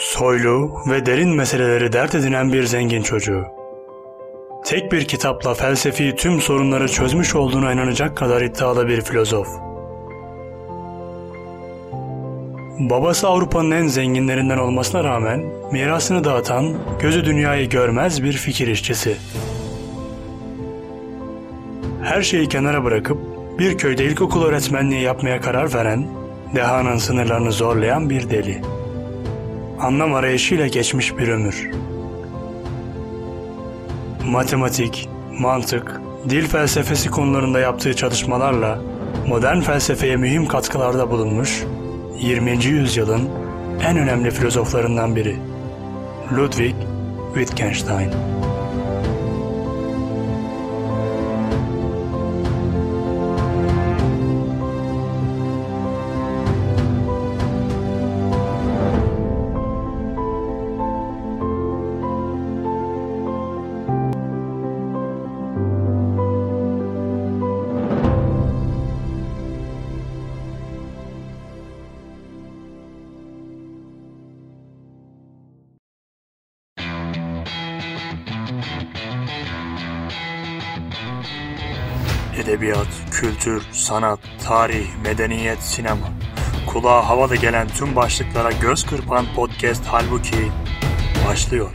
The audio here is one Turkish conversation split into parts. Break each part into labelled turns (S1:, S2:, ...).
S1: Soylu ve derin meseleleri dert edinen bir zengin çocuğu. Tek bir kitapla felsefi tüm sorunları çözmüş olduğuna inanacak kadar iddialı bir filozof. Babası Avrupa'nın en zenginlerinden olmasına rağmen mirasını dağıtan, gözü dünyayı görmez bir fikir işçisi. Her şeyi kenara bırakıp bir köyde ilkokul öğretmenliği yapmaya karar veren, dehanın sınırlarını zorlayan bir deli. Anlam arayışıyla geçmiş bir ömür. Matematik, mantık, dil felsefesi konularında yaptığı çalışmalarla modern felsefeye mühim katkılarda bulunmuş, 20. yüzyılın en önemli filozoflarından biri. Ludwig Wittgenstein. Edebiyat, kültür, sanat, tarih, medeniyet, sinema. Kulağa havalı gelen tüm başlıklara göz kırpan podcast halbuki başlıyor.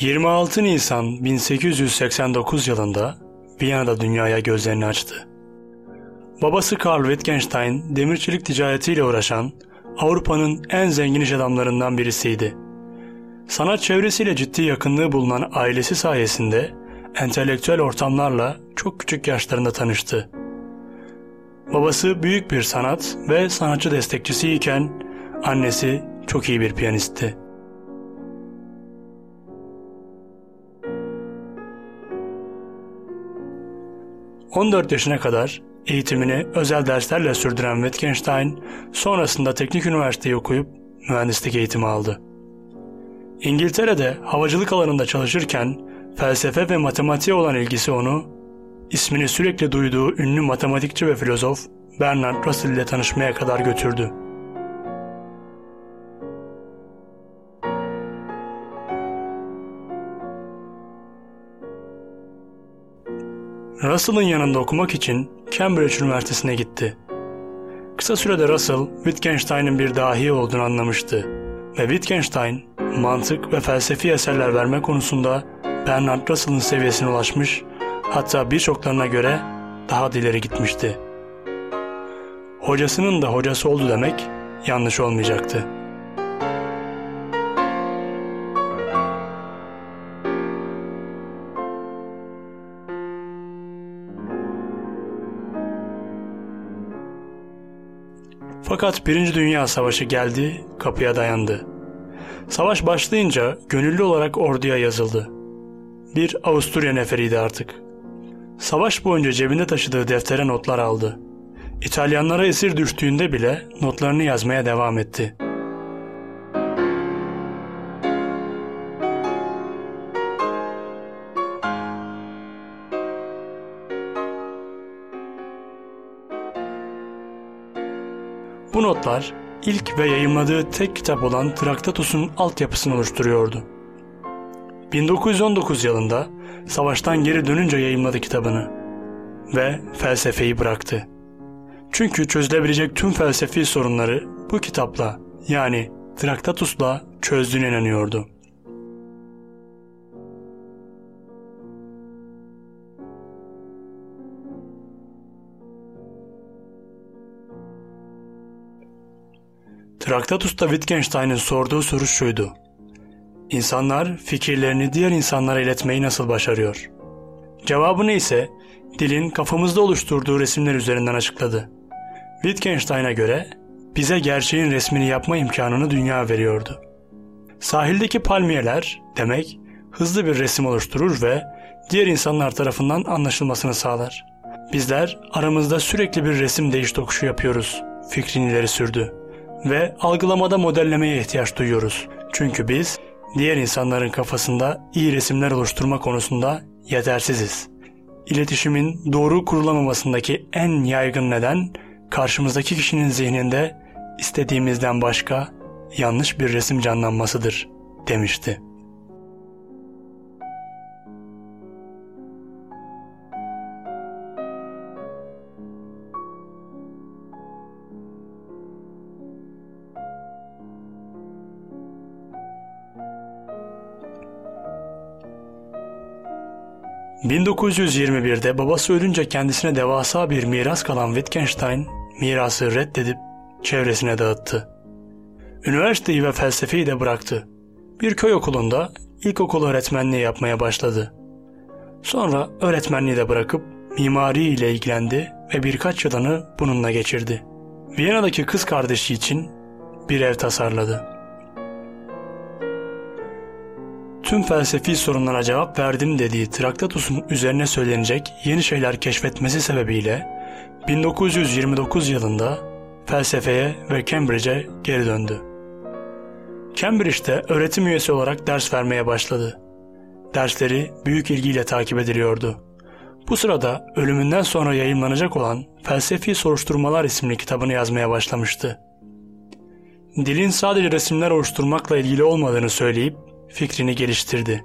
S1: 26 Nisan 1889 yılında Viyana'da dünyaya gözlerini açtı. Babası Karl Wittgenstein demirçilik ticaretiyle uğraşan Avrupa'nın en zengin iş adamlarından birisiydi. Sanat çevresiyle ciddi yakınlığı bulunan ailesi sayesinde entelektüel ortamlarla çok küçük yaşlarında tanıştı. Babası büyük bir sanat ve sanatçı destekçisi iken annesi çok iyi bir piyanistti. ...14 yaşına kadar eğitimini özel derslerle sürdüren Wittgenstein... ...sonrasında teknik üniversiteyi okuyup mühendislik eğitimi aldı. İngiltere'de havacılık alanında çalışırken felsefe ve matematiğe olan ilgisi onu, ismini sürekli duyduğu ünlü matematikçi ve filozof Bernard Russell ile tanışmaya kadar götürdü. Russell'ın yanında okumak için Cambridge Üniversitesi'ne gitti. Kısa sürede Russell, Wittgenstein'in bir dahi olduğunu anlamıştı ve Wittgenstein, mantık ve felsefi eserler verme konusunda Bernard Russell'ın seviyesine ulaşmış, hatta birçoklarına göre daha ileri gitmişti. Hocasının da hocası oldu demek yanlış olmayacaktı. Fakat Birinci Dünya Savaşı geldi, kapıya dayandı. Savaş başlayınca gönüllü olarak orduya yazıldı. Bir Avusturya neferiydi artık. Savaş boyunca cebinde taşıdığı deftere notlar aldı. İtalyanlara esir düştüğünde bile notlarını yazmaya devam etti. Bu notlar ilk ve yayımladığı tek kitap olan Traktatus'un altyapısını oluşturuyordu. 1919 yılında savaştan geri dönünce yayımladı kitabını ve felsefeyi bıraktı. Çünkü çözülebilecek tüm felsefi sorunları bu kitapla yani Traktatus'la çözdüğüne inanıyordu. Traktatus'ta Wittgenstein'in sorduğu soru şuydu. İnsanlar fikirlerini diğer insanlara iletmeyi nasıl başarıyor? Cevabını ise dilin kafamızda oluşturduğu resimler üzerinden açıkladı. Wittgenstein'a göre bize gerçeğin resmini yapma imkanını dünya veriyordu. Sahildeki palmiyeler demek hızlı bir resim oluşturur ve diğer insanlar tarafından anlaşılmasını sağlar. Bizler aramızda sürekli bir resim değiş tokuşu yapıyoruz fikrini ileri sürdü. Ve algılamada modellemeye ihtiyaç duyuyoruz. Çünkü biz diğer insanların kafasında iyi resimler oluşturma konusunda yetersiziz. İletişimin doğru kurulamamasındaki en yaygın neden karşımızdaki kişinin zihninde istediğimizden başka yanlış bir resim canlanmasıdır demişti. ...1921'de babası ölünce kendisine devasa bir miras kalan Wittgenstein... ...mirası reddedip çevresine dağıttı. Üniversiteyi ve felsefeyi de bıraktı. Bir köy okulunda ilkokul öğretmenliği yapmaya başladı. Sonra öğretmenliği de bırakıp mimari ile ilgilendi ve birkaç yılını bununla geçirdi. Viyana'daki kız kardeşi için bir ev tasarladı. Tüm felsefi sorunlara cevap verdim dediği Traktatus'un üzerine söylenecek yeni şeyler keşfetmesi sebebiyle 1929 yılında felsefeye ve Cambridge'e geri döndü. Cambridge'de öğretim üyesi olarak ders vermeye başladı. Dersleri büyük ilgiyle takip ediliyordu. Bu sırada ölümünden sonra yayınlanacak olan Felsefi Soruşturmalar isimli kitabını yazmaya başlamıştı. Dilin sadece resimler oluşturmakla ilgili olmadığını söyleyip fikrini geliştirdi.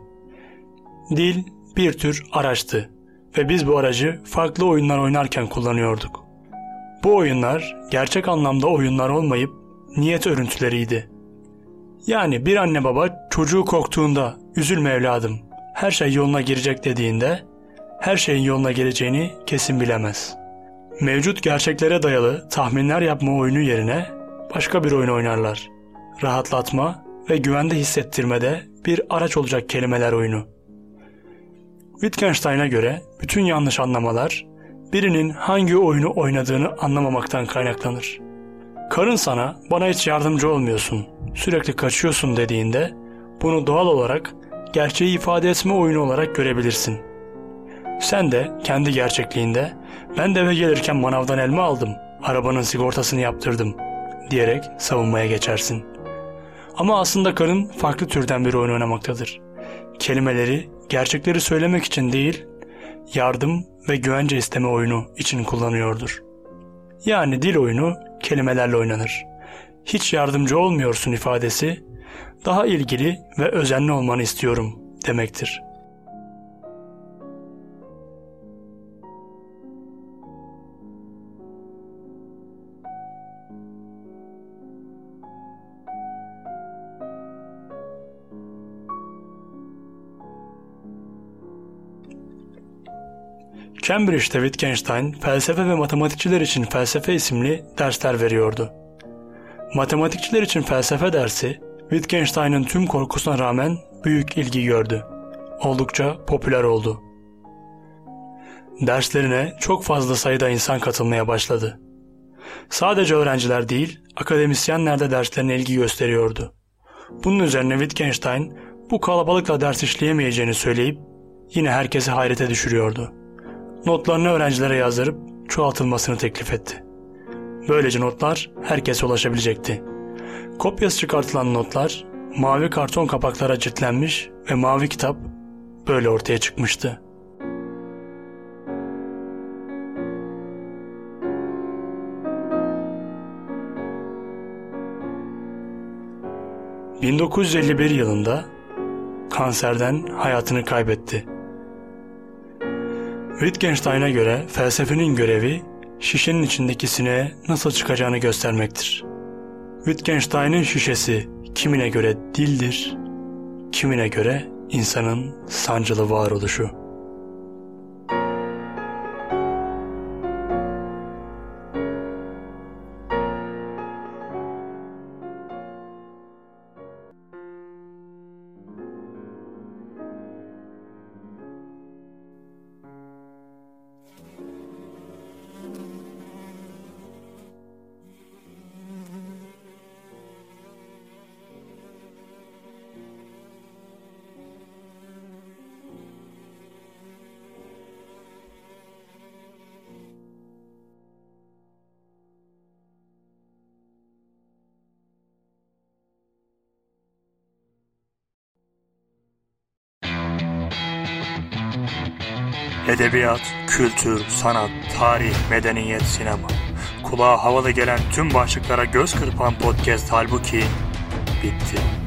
S1: Dil bir tür araçtı ve biz bu aracı farklı oyunlar oynarken kullanıyorduk. Bu oyunlar gerçek anlamda oyunlar olmayıp niyet örüntüleriydi. Yani bir anne baba çocuğu korktuğunda üzülme evladım her şey yoluna girecek dediğinde her şeyin yoluna geleceğini kesin bilemez. Mevcut gerçeklere dayalı tahminler yapma oyunu yerine başka bir oyun oynarlar. Rahatlatma ve güvende hissettirmede bir araç olacak kelimeler oyunu. Wittgenstein'a göre bütün yanlış anlamalar birinin hangi oyunu oynadığını anlamamaktan kaynaklanır. Karın sana bana hiç yardımcı olmuyorsun, sürekli kaçıyorsun dediğinde bunu doğal olarak gerçeği ifade etme oyunu olarak görebilirsin. Sen de kendi gerçekliğinde ben de eve gelirken manavdan elma aldım, arabanın sigortasını yaptırdım diyerek savunmaya geçersin. Ama aslında karın farklı türden bir oyun oynamaktadır. Kelimeleri gerçekleri söylemek için değil, yardım ve güvence isteme oyunu için kullanıyordur. Yani dil oyunu kelimelerle oynanır. Hiç yardımcı olmuyorsun ifadesi daha ilgili ve özenli olmanı istiyorum demektir. Cambridge'de Wittgenstein felsefe ve matematikçiler için felsefe isimli dersler veriyordu. Matematikçiler için felsefe dersi Wittgenstein'ın tüm korkusuna rağmen büyük ilgi gördü. Oldukça popüler oldu. Derslerine çok fazla sayıda insan katılmaya başladı. Sadece öğrenciler değil, akademisyenler de derslerine ilgi gösteriyordu. Bunun üzerine Wittgenstein bu kalabalıkla ders işleyemeyeceğini söyleyip yine herkesi hayrete düşürüyordu. Notlarını öğrencilere yazdırıp çoğaltılmasını teklif etti. Böylece notlar herkese ulaşabilecekti. Kopyası çıkartılan notlar mavi karton kapaklara ciltlenmiş ve mavi kitap böyle ortaya çıkmıştı. ...1951 yılında kanserden hayatını kaybetti. Wittgenstein'a göre felsefenin görevi şişenin içindeki sineğe nasıl çıkacağını göstermektir. Wittgenstein'in şişesi kimine göre dildir, kimine göre insanın sancılı varoluşu.
S2: Edebiyat, kültür, sanat, tarih, medeniyet, sinema. Kulağa havalı gelen tüm başlıklara göz kırpan podcast halbuki bitti.